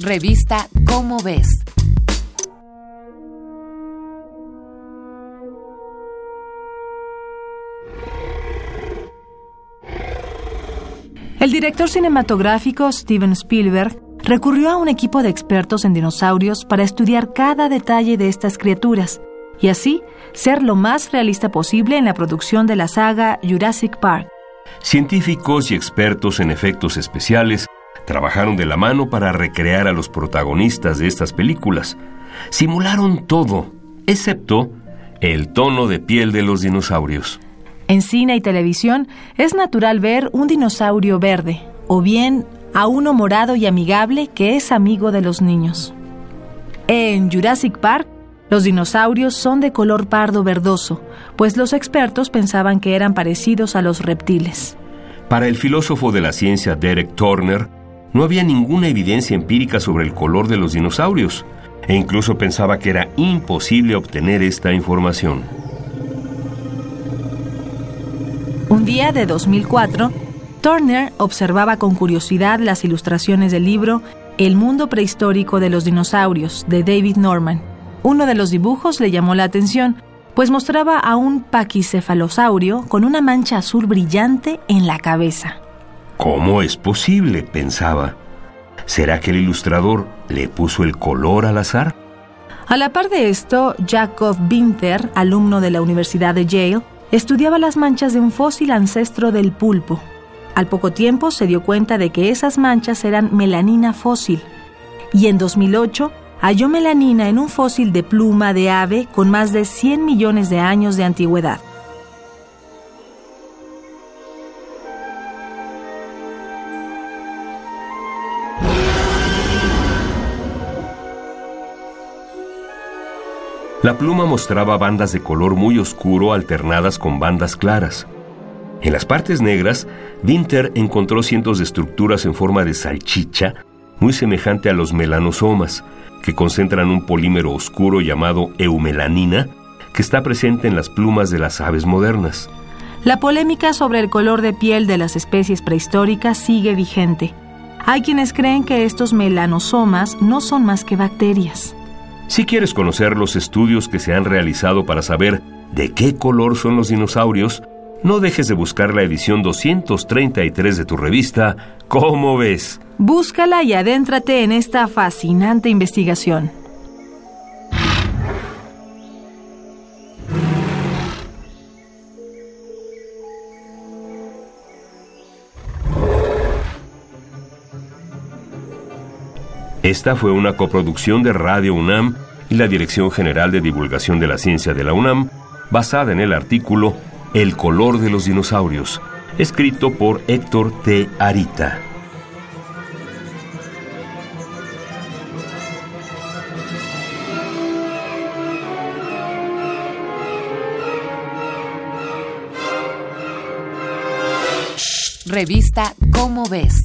Revista Cómo ves. El director cinematográfico Steven Spielberg recurrió a un equipo de expertos en dinosaurios para estudiar cada detalle de estas criaturas y así ser lo más realista posible en la producción de la saga Jurassic Park. Científicos y expertos en efectos especiales trabajaron de la mano para recrear a los protagonistas de estas películas. Simularon todo, excepto el tono de piel de los dinosaurios. En cine y televisión es natural ver un dinosaurio verde, o bien a uno morado y amigable que es amigo de los niños. En Jurassic Park, los dinosaurios son de color pardo verdoso, pues los expertos pensaban que eran parecidos a los reptiles. Para el filósofo de la ciencia Derek Turner, no había ninguna evidencia empírica sobre el color de los dinosaurios, e incluso pensaba que era imposible obtener esta información. Un día de 2004, Turner observaba con curiosidad las ilustraciones del libro El mundo prehistórico de los dinosaurios de David Norman. Uno de los dibujos le llamó la atención, pues mostraba a un paquicefalosaurio con una mancha azul brillante en la cabeza. ¿Cómo es posible? pensaba. ¿Será que el ilustrador le puso el color al azar? A la par de esto, Jacob Winter, alumno de la Universidad de Yale, estudiaba las manchas de un fósil ancestro del pulpo, al poco tiempo se dio cuenta de que esas manchas eran melanina fósil y en 2008 halló melanina en un fósil de pluma de ave con más de 100 millones de años de antigüedad. La pluma mostraba bandas de color muy oscuro alternadas con bandas claras. En las partes negras, Winter encontró cientos de estructuras en forma de salchicha, muy semejante a los melanosomas, que concentran un polímero oscuro llamado eumelanina, que está presente en las plumas de las aves modernas. La polémica sobre el color de piel de las especies prehistóricas sigue vigente. Hay quienes creen que estos melanosomas no son más que bacterias. Si quieres conocer los estudios que se han realizado para saber de qué color son los dinosaurios, no dejes de buscar la edición 233 de tu revista ¿Cómo ves? Búscala y adéntrate en esta fascinante investigación. Esta fue una coproducción de Radio UNAM y la Dirección General de Divulgación de la Ciencia de la UNAM, basada en el artículo el color de los dinosaurios, escrito por Héctor T. Arita. Revista Cómo ves